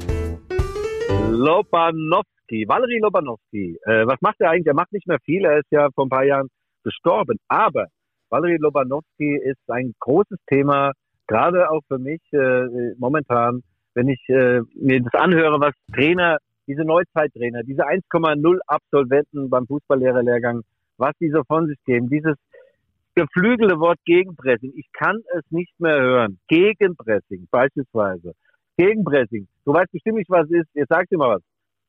Lobanowski. Valerie Lobanowski. Äh, was macht er eigentlich? Er macht nicht mehr viel. Er ist ja vor ein paar Jahren gestorben. Aber Valerie Lobanowski ist ein großes Thema, gerade auch für mich äh, momentan, wenn ich äh, mir das anhöre, was Trainer, diese Neuzeittrainer, diese 1,0 Absolventen beim Fußballlehrerlehrgang, was die so von sich geben, dieses geflügelte Wort Gegenpressing. Ich kann es nicht mehr hören. Gegenpressing beispielsweise. Gegenpressing. Du weißt bestimmt nicht, was es ist. Jetzt sag dir mal was.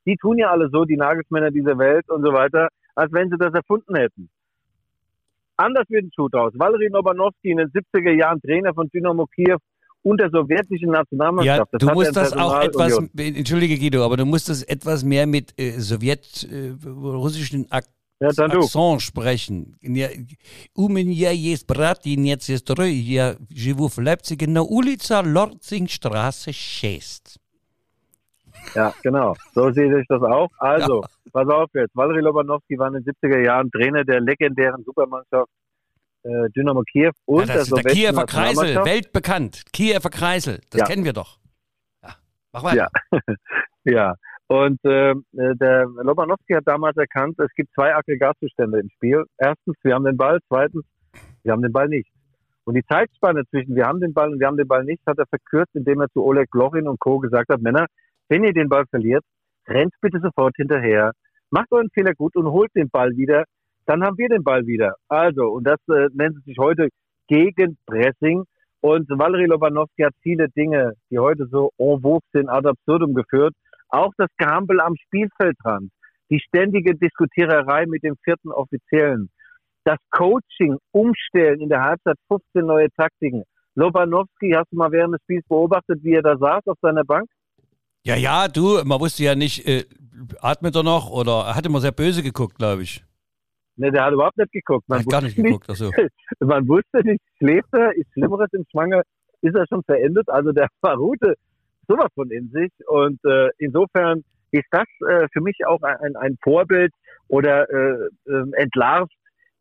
Die tun ja alle so, die Nagelsmänner dieser Welt und so weiter, als wenn sie das erfunden hätten. Anders wird ein Schuh draus. Valery Lobanowski in den 70er Jahren Trainer von Dynamo Kiew und der sowjetischen Ja, Nationalmannschaft. du hat musst er in das auch etwas, Personalunion. entschuldige Guido, aber du musst das etwas mehr mit äh, sowjet-russischen Ak Ja, dann du. Akzent sprechen. Ja, У меня есть брат и нет сестры. Я живу в Leipzig на улице Lorzingstraße 6. Ja, genau. So sehe ich das auch. Also, pass auf jetzt. Valery Lobanowski war in den 70er Jahren Trainer der legendären Supermannschaft äh, Dynamo Kiew und Ja, das der sowjetischen Kiewer Kreisel, weltbekannt. Kiewer Kreisel, das Ja. kennen wir doch. Ja, mach weiter. Ja. Ja. Und ähm, äh, der Lobanowski hat damals erkannt, es gibt zwei Aggregatzustände im Spiel. Erstens, wir haben den Ball. Zweitens, wir haben den Ball nicht. Und die Zeitspanne zwischen wir haben den Ball und wir haben den Ball nicht, hat er verkürzt, indem er zu Oleg Lorin und Co. gesagt hat, Männer, wenn ihr den Ball verliert, rennt bitte sofort hinterher, macht euren Fehler gut und holt den Ball wieder, dann haben wir den Ball wieder. Also, und das äh, nennt sich heute Gegenpressing. Und Valery Lobanowski hat viele Dinge, die heute so en vogue sind, ad absurdum geführt. Auch das Gehampel am Spielfeldrand, die ständige Diskutiererei mit dem vierten Offiziellen, das Coaching, Umstellen in der Halbzeit, 15 neue Taktiken. Lobanowski, hast du mal während des Spiels beobachtet, wie er da saß auf seiner Bank? Ja, ja, du, man wusste ja nicht, äh, atmet er noch oder er hat immer sehr böse geguckt, glaube ich. Ne, der hat überhaupt nicht geguckt. Man hat gar nicht wusste geguckt, also. Man wusste nicht, schläft er, ist Schlimmeres im Schwanger, ist er schon verendet. Also der verruhte sowas von in sich. Und äh, insofern ist das äh, für mich auch ein, ein Vorbild oder äh, äh, entlarvt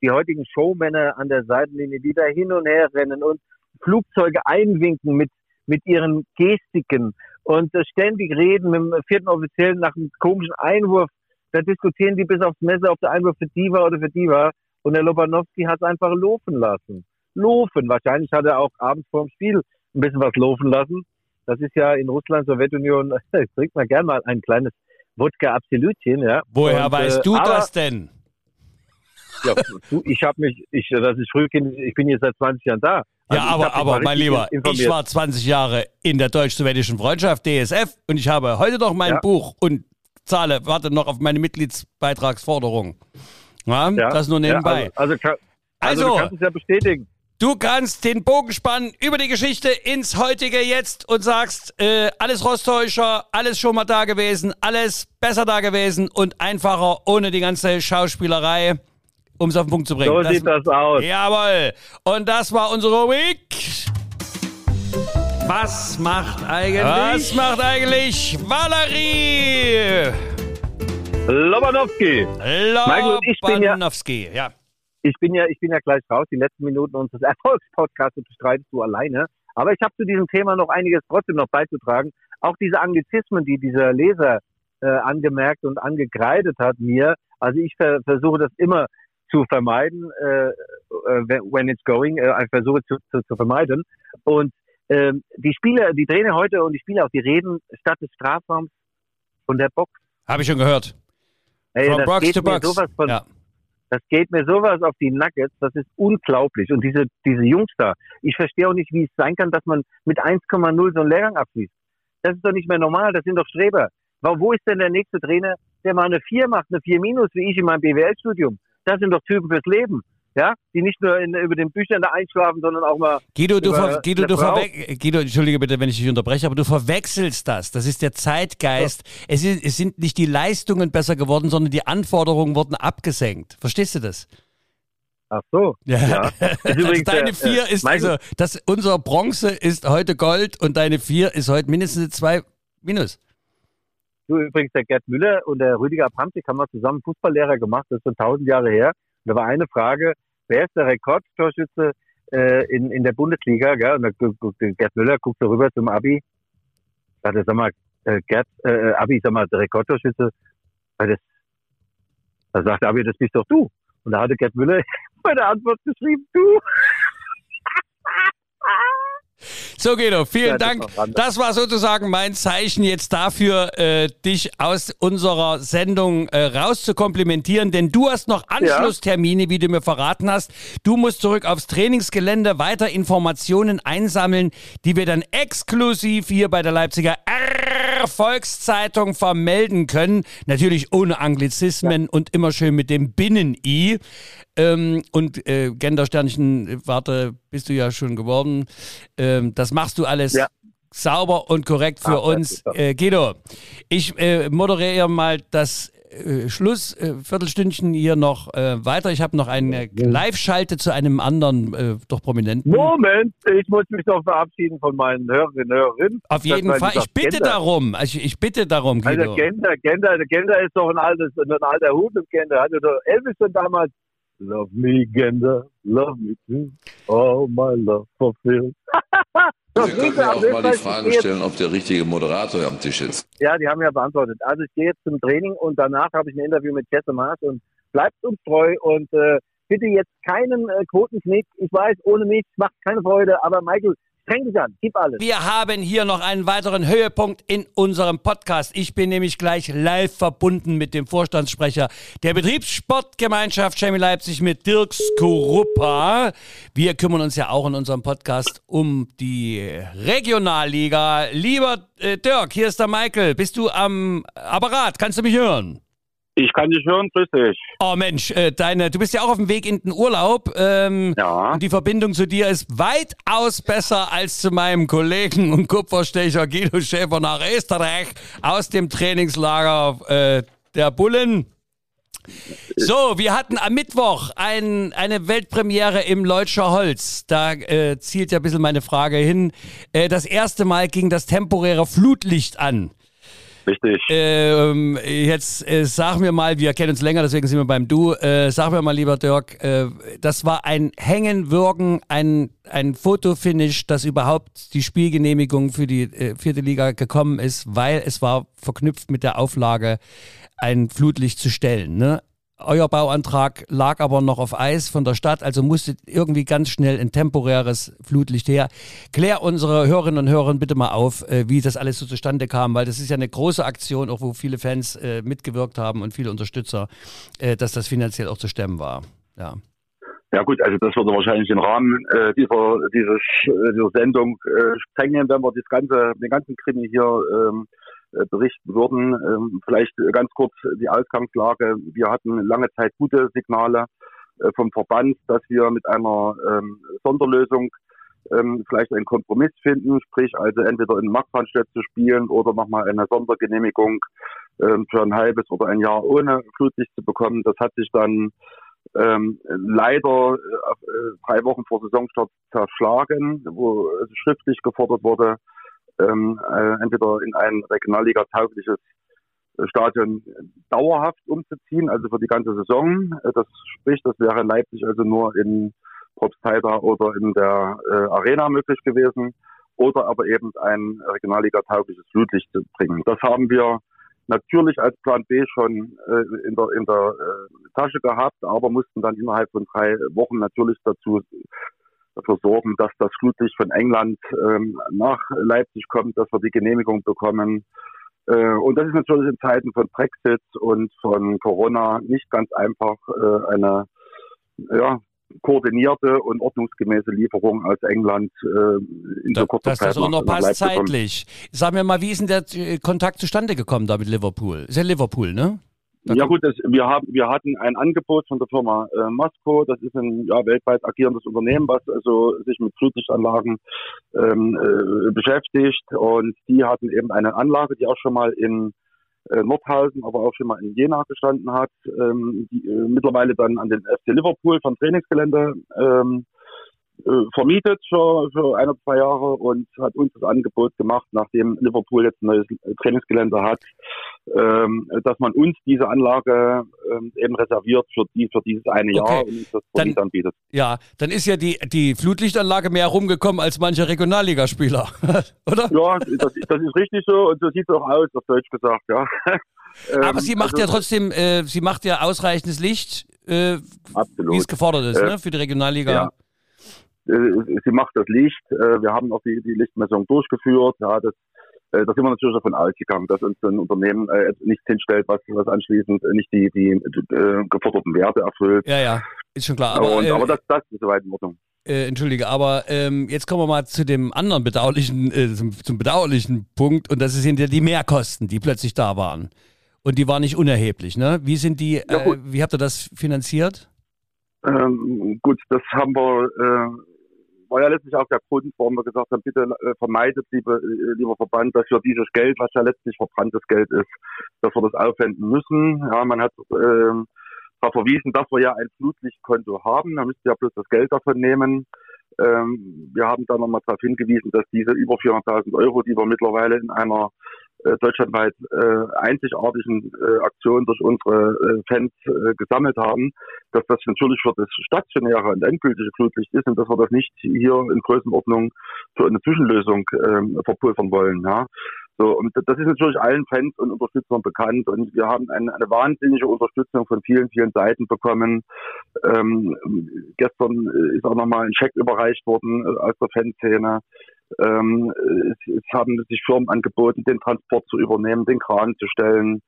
die heutigen Showmänner an der Seitenlinie, die da hin und her rennen und Flugzeuge einwinken mit, mit ihren Gestiken und ständig reden mit dem vierten Offiziellen nach einem komischen Einwurf. Da diskutieren die bis aufs Messer, ob der Einwurf für die war oder für die war. Und der Lobanowski hat es einfach laufen lassen. Laufen. Wahrscheinlich hat er auch abends vor dem Spiel ein bisschen was laufen lassen. Das ist ja in Russland, Sowjetunion, trinkt man gern mal ein kleines Wodka Absolutchen, ja. Woher Und, weißt äh, du aber- das denn? Ja, du, ich habe mich, ich, das ist Frühkind, ich bin jetzt seit 20 Jahren da. Also ja, aber, aber mein Lieber, informiert. ich war 20 Jahre in der deutsch-sowjetischen Freundschaft, DSF, und ich habe heute noch mein Ja. Buch und zahle, warte noch auf meine Mitgliedsbeitragsforderung. Ja, Ja, das nur nebenbei. also, also, also, Also- du kannst es ja bestätigen. Du kannst den Bogen spannen über die Geschichte ins heutige Jetzt und sagst, äh, alles Rostäuscher, alles schon mal da gewesen, alles besser da gewesen und einfacher ohne die ganze Schauspielerei, um es auf den Punkt zu bringen. So sieht das aus. Jawohl. Und das war unsere Rubrik. Was macht eigentlich? Was macht eigentlich Valerie Lobanowski. Michael, ich bin ja- Lobanowski? Ja. Ich bin ja, ich bin ja gleich raus. Die letzten Minuten unseres Erfolgspodcasts bestreitest du alleine. Aber ich habe zu diesem Thema noch einiges trotzdem noch beizutragen. Auch diese Anglizismen, die dieser Leser äh, angemerkt und angekreidet hat mir. Also ich ver versuche das immer zu vermeiden, äh, äh, when it's going. Äh, ich versuche zu, zu, zu vermeiden. Und ähm, die Spieler, die Trainer heute und die Spieler auch, die reden statt des Strafraums von der Box. Habe ich schon gehört. Ey, From das Box geht to mir Box. sowas von, Ja. das geht mir sowas auf die Nuggets, das ist unglaublich. Und diese, diese Jungs da, ich verstehe auch nicht, wie es sein kann, dass man mit 1,0 so einen Lehrgang abschließt. Das ist doch nicht mehr normal, das sind doch Streber. Wo wo ist denn der nächste Trainer, der mal eine 4 macht, eine 4 minus, wie ich in meinem BWL-Studium? Das sind doch Typen fürs Leben. Ja, die nicht nur in, über den Büchern da einschlafen, sondern auch mal. Guido, du, ver Guido, du Guido, entschuldige bitte, wenn ich dich unterbreche, aber du verwechselst das. Das ist der Zeitgeist. Es, ist, es sind nicht die Leistungen besser geworden, sondern die Anforderungen wurden abgesenkt. Verstehst du das? Ach so. Ja. Ist Also deine äh, vier äh, ist also, das, unser Bronze ist heute Gold und deine vier ist heute mindestens zwei Minus. Du übrigens, der Gerd Müller und der Rüdiger Pramtik haben wir zusammen Fußballlehrer gemacht, das ist schon tausend Jahre her. Und da war eine Frage, wer ist der Rekordtorschütze äh, in, in der Bundesliga? Gell? Und der Gerd Müller guckt so rüber zum Abi, sagt er, sag mal, äh, Gerd, äh, Abi, sag mal, der Rekordtorschütze, weil das, da sagt Abi, das bist doch du. Und da hatte Gerd Müller bei der Antwort geschrieben, du. So, Guido, vielen Dank. Das war sozusagen mein Zeichen jetzt dafür, äh, dich aus unserer Sendung äh, rauszukomplimentieren, denn du hast noch Anschlusstermine, wie du mir verraten hast. Du musst zurück aufs Trainingsgelände weiter Informationen einsammeln, die wir dann exklusiv hier bei der Leipziger R Volkszeitung vermelden können. Natürlich ohne Anglizismen und immer schön mit dem Binnen-I. Ähm, und äh, Gendersternchen, warte, bist du ja schon geworden. Ähm, das machst du alles Ja. sauber und korrekt für Ah, uns. Äh, Guido, ich äh, moderiere mal das äh, Schluss, äh, Viertelstündchen hier noch äh, weiter. Ich habe noch eine Live-Schalte zu einem anderen, äh, doch Prominenten. Moment, ich muss mich doch verabschieden von meinen Hörerinnen und Hörern. Auf jeden Fall. Ich bitte Gender. darum. Also ich bitte darum, Guido. Also Gender, Gender, Gender ist doch ein altes, ein alter Hut im Gender. Hatte doch Elvis schon damals. Love me, Gender, love me too. All my love fulfilled. Wir können ja auf auch mal die Frage stellen, ob der richtige Moderator am Tisch ist. Ja, die haben ja beantwortet. Also ich gehe jetzt zum Training und danach habe ich ein Interview mit Jesse Maas und bleibt uns treu und äh, bitte jetzt keinen äh, Quotenknick. Ich weiß, ohne mich macht keine Freude, aber Michael, streng dich an, gib alles. Wir haben hier noch einen weiteren Höhepunkt in unserem Podcast. Ich bin nämlich gleich live verbunden mit dem Vorstandssprecher der Betriebssportgemeinschaft Chemie Leipzig mit Dirk Skoruppa. Wir kümmern uns ja auch in unserem Podcast um die Regionalliga. Lieber äh, Dirk, hier ist der Michael. Bist du am Apparat? Kannst du mich hören? Ich kann dich hören, grüß dich. Oh Mensch, äh, deine, du bist ja auch auf dem Weg in den Urlaub. Ähm, Ja. Und die Verbindung zu dir ist weitaus besser als zu meinem Kollegen und Kupferstecher Guido Schäfer nach Österreich aus dem Trainingslager äh, der Bullen. So, wir hatten am Mittwoch ein, eine Weltpremiere im Leutscher Holz. Da äh, zielt ja ein bisschen meine Frage hin. Äh, das erste Mal ging das temporäre Flutlicht an. Richtig. Ähm, jetzt äh, sag mir mal, wir kennen uns länger, deswegen sind wir beim Du. Äh, sag mir mal, lieber Dirk, äh, das war ein Hängenwürgen, ein, ein Fotofinish, dass überhaupt die Spielgenehmigung für die äh, vierte Liga gekommen ist, weil es war verknüpft mit der Auflage, ein Flutlicht zu stellen. Ne? Euer Bauantrag lag aber noch auf Eis von der Stadt, also musste irgendwie ganz schnell ein temporäres Flutlicht her. Klär unsere Hörerinnen und Hörer bitte mal auf, äh, wie das alles so zustande kam, weil das ist ja eine große Aktion, auch wo viele Fans äh, mitgewirkt haben und viele Unterstützer, äh, dass das finanziell auch zu stemmen war. Ja. Ja gut, also das würde wahrscheinlich den Rahmen äh, dieser, dieses, äh, dieser Sendung äh, sprengen, wenn wir das ganze, den ganzen Krimi hier ähm, äh, berichten würden. Ähm, vielleicht ganz kurz die Ausgangslage. Wir hatten lange Zeit gute Signale äh, vom Verband, dass wir mit einer ähm, Sonderlösung ähm, vielleicht einen Kompromiss finden, sprich also entweder in Marktbrandstädt zu spielen oder nochmal eine Sondergenehmigung für ein halbes oder ein Jahr ohne Flutlicht zu bekommen. Das hat sich dann ähm, leider äh, drei Wochen vor Saisonstart zerschlagen, wo schriftlich gefordert wurde, ähm, äh, entweder in ein Regionalliga taugliches Stadion dauerhaft umzuziehen, also für die ganze Saison. Äh, das spricht, das wäre Leipzig also nur in Propstheida oder in der äh, Arena möglich gewesen oder aber eben ein Regionalliga-taugliches Flutlicht zu bringen. Das haben wir natürlich als Plan B schon äh, in der, in der äh, Tasche gehabt, aber mussten dann innerhalb von drei Wochen natürlich dazu dafür sorgen, dass das Flutlicht von England ähm, nach Leipzig kommt, dass wir die Genehmigung bekommen. Äh, und das ist natürlich in Zeiten von Brexit und von Corona nicht ganz einfach, äh, eine ja, koordinierte und ordnungsgemäße Lieferung aus England äh, in so kurzer Dass Zeit. das auch noch passt zeitlich. Sag mir mal, wie ist denn der äh, Kontakt zustande gekommen da mit Liverpool? Ist ja Liverpool, ne? Ja gut, das, wir haben, wir hatten ein Angebot von der Firma äh, Masco. Das ist ein ja, weltweit agierendes Unternehmen, was also sich mit Flutlichtanlagen ähm, äh, beschäftigt. Und die hatten eben eine Anlage, die auch schon mal in äh, Nordhausen, aber auch schon mal in Jena gestanden hat, ähm, die äh, mittlerweile dann an den FC Liverpool vom Trainingsgelände ähm, äh, vermietet für, für ein oder zwei Jahre und hat uns das Angebot gemacht, nachdem Liverpool jetzt ein neues Trainingsgelände hat, ähm, dass man uns diese Anlage ähm, eben reserviert für die für dieses eine Okay. Jahr und uns das Dann- Vermiet anbietet. Ja, dann ist ja die, die Flutlichtanlage mehr rumgekommen als manche Regionalligaspieler, oder? Ja, das, das ist richtig so und so sieht es auch aus, auf Deutsch gesagt, ja. Aber Ähm, sie macht also- ja trotzdem, äh, sie macht ja ausreichendes Licht, äh, wie es gefordert ist, Äh, ne, für die Regionalliga. ja. Äh, sie macht das Licht. Äh, Wir haben auch die, die Lichtmessung durchgeführt. Ja, das, äh, da sind wir natürlich davon ausgegangen, dass uns ein Unternehmen nichts hinstellt, was, was anschließend nicht die, die äh, geforderten Werte erfüllt. Ja, ja, ist schon klar. Aber, und, äh, aber das, das ist soweit in Ordnung. äh, entschuldige, aber ähm, jetzt kommen wir mal zu dem anderen bedauerlichen, äh, zum, zum bedauerlichen Punkt und das sind ja die Mehrkosten, die plötzlich da waren. Und die waren nicht unerheblich, ne? Wie sind die, Ja, wie habt ihr das finanziert? Ähm, gut, das haben wir, war ja letztlich auch der Grund, warum wir gesagt haben, bitte äh, vermeidet, liebe, äh, lieber Verband, dass wir dieses Geld, was ja letztlich verbranntes Geld ist, dass wir das aufwenden müssen. Ja, man hat ähm, darauf verwiesen, dass wir ja ein Flutlichtkonto haben. Da müsst ihr ja bloß das Geld davon nehmen. Ähm, wir haben da nochmal darauf hingewiesen, dass diese über 400.000 Euro, die wir mittlerweile in einer äh, deutschlandweit äh, einzigartigen äh, Aktion durch unsere äh, Fans äh, gesammelt haben, dass das natürlich für das stationäre und endgültige Flutlicht ist und dass wir das nicht hier in Größenordnung für eine Zwischenlösung ähm, verpulvern wollen. Ja. So, und das ist natürlich allen Fans und Unterstützern bekannt und wir haben eine, eine wahnsinnige Unterstützung von vielen, vielen Seiten bekommen. Ähm, gestern ist auch nochmal ein Scheck überreicht worden äh, aus der Fanszene. Ähm, es, es haben sich Firmen angeboten, den Transport zu übernehmen, den Kran zu stellen,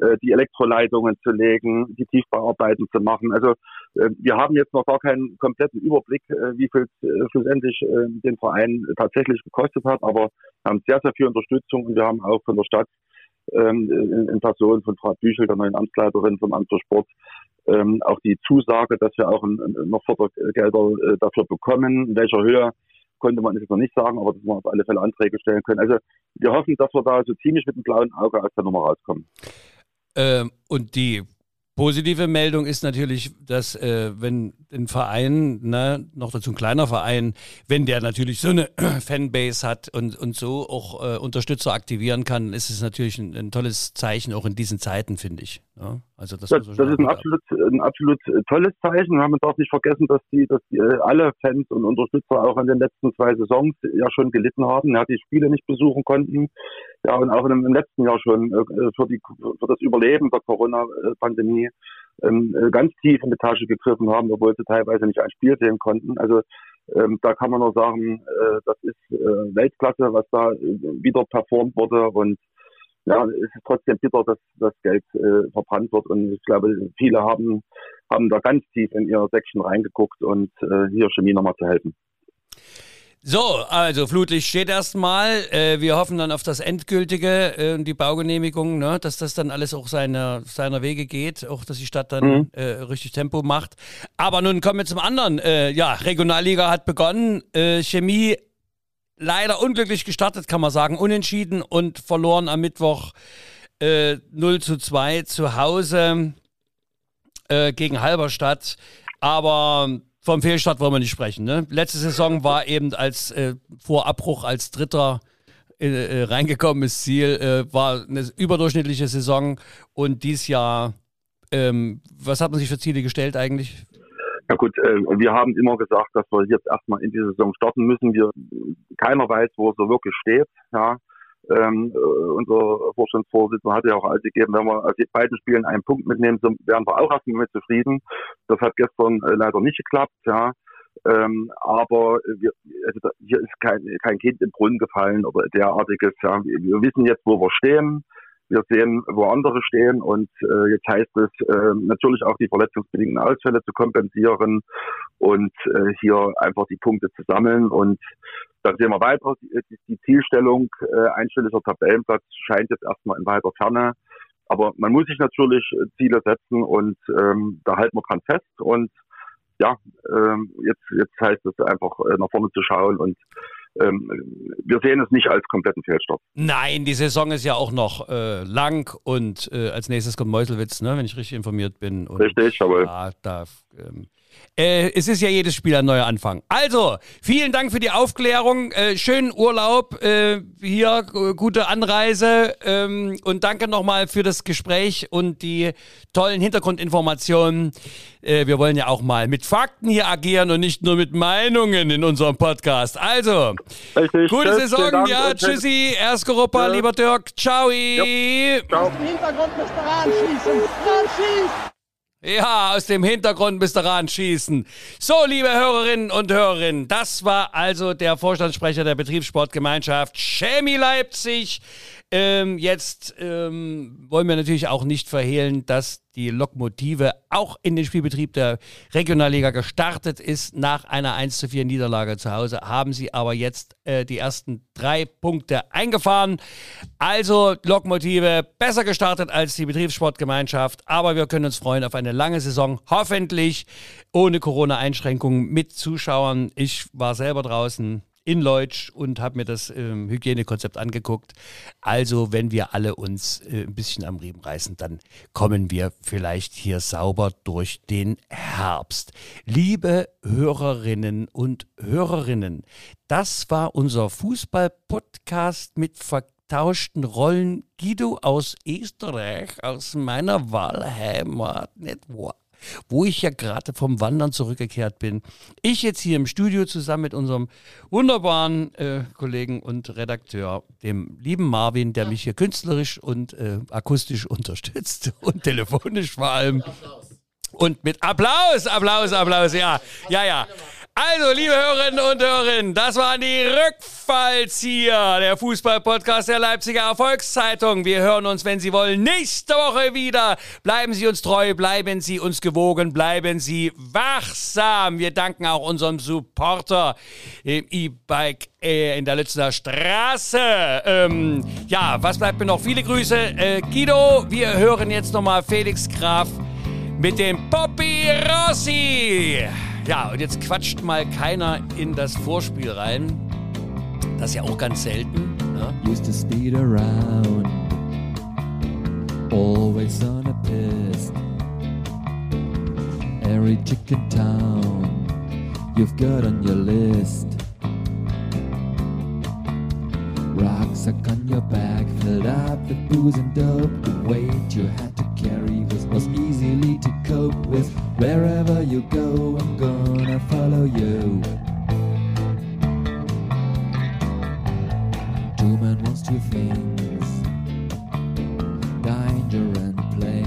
äh, die Elektroleitungen zu legen, die Tiefbauarbeiten zu machen. Also äh, wir haben jetzt noch gar keinen kompletten Überblick, äh, wie viel äh, schlussendlich äh, den Verein tatsächlich gekostet hat, aber wir haben sehr, sehr viel Unterstützung und wir haben auch von der Stadt ähm, in, in Person von Frau Büchel, der neuen Amtsleiterin vom Amt für Sport, ähm, auch die Zusage, dass wir auch noch Fördergelder äh, dafür bekommen. In welcher Höhe konnte man jetzt noch nicht sagen, aber dass wir auf alle Fälle Anträge stellen können. Also wir hoffen, dass wir da so ziemlich mit dem blauen Auge aus der Nummer rauskommen. Ähm, und die positive Meldung ist natürlich, dass äh, wenn ein Verein, ne, noch dazu ein kleiner Verein, wenn der natürlich so eine Fanbase hat und, und so auch äh, Unterstützer aktivieren kann, ist es natürlich ein, ein tolles Zeichen, auch in diesen Zeiten, finde ich. Ja? Also das, Das, das ist ein absolut, ein absolut äh, tolles Zeichen. Man darf nicht vergessen, dass die, dass die, äh, alle Fans und Unterstützer auch in den letzten zwei Saisons ja schon gelitten haben, ja, die Spiele nicht besuchen konnten. Ja, und auch im, im letzten Jahr schon äh, für, die, für das Überleben der Corona-Pandemie ähm, äh, ganz tief in die Tasche gegriffen haben, obwohl sie teilweise nicht ein Spiel sehen konnten. Also ähm, da kann man nur sagen, äh, das ist äh, Weltklasse, was da wieder performt wurde und ja, es ist trotzdem bitter, dass das Geld äh, verbrannt wird und ich glaube, viele haben haben da ganz tief in ihr Säckchen reingeguckt und äh, hier Chemie nochmal zu helfen. So, also Flutlicht steht erstmal. Äh, wir hoffen dann auf das Endgültige äh, und die Baugenehmigung, ne, dass das dann alles auch seine, seiner Wege geht, auch dass die Stadt dann Mhm. äh, richtig Tempo macht. Aber nun kommen wir zum anderen. Äh, ja, Regionalliga hat begonnen. Äh, Chemie leider unglücklich gestartet, kann man sagen. Unentschieden und verloren am Mittwoch äh, 0 zu 2 zu Hause äh, gegen Halberstadt. Aber vom Fehlstart wollen wir nicht sprechen. Ne? Letzte Saison war eben als äh, vor Abbruch als Dritter äh, äh, reingekommenes Ziel, äh, war eine überdurchschnittliche Saison und dieses Jahr, ähm, was hat man sich für Ziele gestellt eigentlich? Ja gut, äh, wir haben immer gesagt, dass wir jetzt erstmal in die Saison starten müssen. Wir, keiner weiß, wo es so wirklich steht. Ja. Ähm, äh, unser Vorstandsvorsitzender hat ja auch gegeben, wenn wir aus den beiden Spielen einen Punkt mitnehmen, so wären wir auch erstmal mit zufrieden. Das hat gestern äh, leider nicht geklappt, ja. Ähm, aber wir, also hier ist kein, kein Kind im Brunnen gefallen oder derartiges. Ja. Wir, wir wissen jetzt, wo wir stehen. Wir sehen, wo andere stehen und äh, jetzt heißt es äh, natürlich auch die verletzungsbedingten Ausfälle zu kompensieren und äh, hier einfach die Punkte zu sammeln und dann sehen wir weiter. Die, die, Zielstellung äh, einstelliger Tabellenplatz scheint jetzt erstmal in weiter Ferne. Aber man muss sich natürlich äh, Ziele setzen und ähm, da halten wir dran fest. Und ja, ähm, jetzt, jetzt heißt es einfach äh, nach vorne zu schauen und wir sehen es nicht als kompletten Fehlstart. Nein, die Saison ist ja auch noch äh, lang und äh, als nächstes kommt Meuselwitz, ne, wenn ich richtig informiert bin. Und, Richtig, jawohl. Ja, da, ähm, äh, es ist ja jedes Spiel ein neuer Anfang. Also, vielen Dank für die Aufklärung. Äh, schönen Urlaub äh, hier, gute Anreise ähm, und danke nochmal für das Gespräch und die tollen Hintergrundinformationen. Äh, wir wollen ja auch mal mit Fakten hier agieren und nicht nur mit Meinungen in unserem Podcast. Also, Richtig. gute Tschüss, Saison, ja, tschüssi, Erstgruppe, Ja. lieber Dirk, ciao. Ciao. Hintergrund müsste ranschießen. Ranschießen! Ja, aus dem Hintergrund müsst ihr ranschießen. So, liebe Hörerinnen und Hörerinnen, das war also der Vorstandssprecher der Betriebssportgemeinschaft Chemie Leipzig. Ähm, jetzt ähm, wollen wir natürlich auch nicht verhehlen, dass die Lokmotive auch in den Spielbetrieb der Regionalliga gestartet ist. Nach einer 1 zu 4 Niederlage zu Hause haben sie aber jetzt äh, die ersten drei Punkte eingefahren. Also Lokmotive besser gestartet als die Betriebssportgemeinschaft, aber wir können uns freuen auf eine lange Saison, hoffentlich ohne Corona-Einschränkungen mit Zuschauern. Ich war selber draußen in Leutsch und habe mir das ähm, Hygienekonzept angeguckt. Also, wenn wir alle uns äh, ein bisschen am Riemen reißen, dann kommen wir vielleicht hier sauber durch den Herbst. Liebe Hörerinnen und Hörerinnen, das war unser Fußball-Podcast mit vertauschten Rollen. Guido aus Österreich, aus meiner Wahlheimat, nicht wahr? Wo ich ja gerade vom Wandern zurückgekehrt bin. Ich jetzt hier im Studio zusammen mit unserem wunderbaren äh, Kollegen und Redakteur, dem lieben Marvin, der mich hier künstlerisch und äh, akustisch unterstützt und telefonisch vor allem. Und mit Applaus, Applaus, Applaus, ja, ja, ja. Also, liebe Hörerinnen und Hörerinnen, das waren die Rückfallzieher, der Fußball-Podcast der Leipziger Erfolgszeitung. Wir hören uns, wenn Sie wollen, nächste Woche wieder. Bleiben Sie uns treu, bleiben Sie uns gewogen, bleiben Sie wachsam. Wir danken auch unserem Supporter im E-Bike äh, in der Lützener Straße. Ähm, ja, was bleibt mir noch? Viele Grüße. Äh, Guido, wir hören jetzt nochmal Felix Graf mit dem Poppy Rossi. Ja, und jetzt quatscht mal keiner in das Vorspiel rein. Das ist ja auch ganz selten. Ne? Used to speed around, always on a piss. Every chicken town you've got on your list. Rucksack on your back, filled up with booze and dope. The weight you had to carry was, was easily Wherever you go, I'm gonna follow you. Two men wants two things danger and play.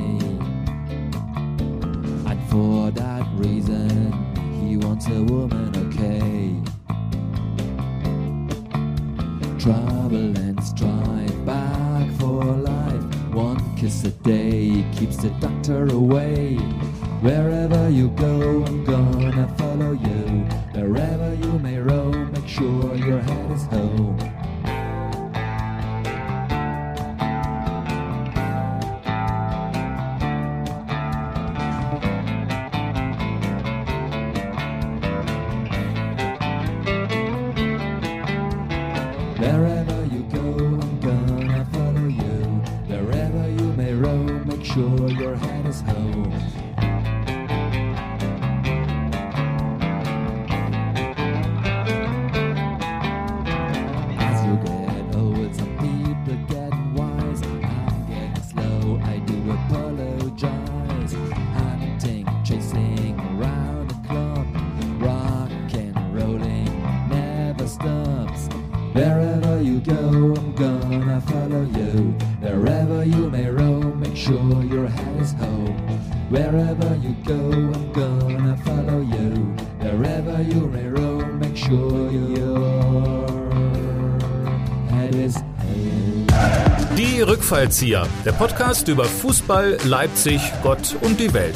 And for that reason, he wants a woman, okay. Trouble and strife, kiss a day keeps the doctor away. Wherever you go, I'm gonna follow you. Wherever you may roam, make sure your head is home. Drahtzieher, der Podcast über Fußball, Leipzig, Gott und die Welt.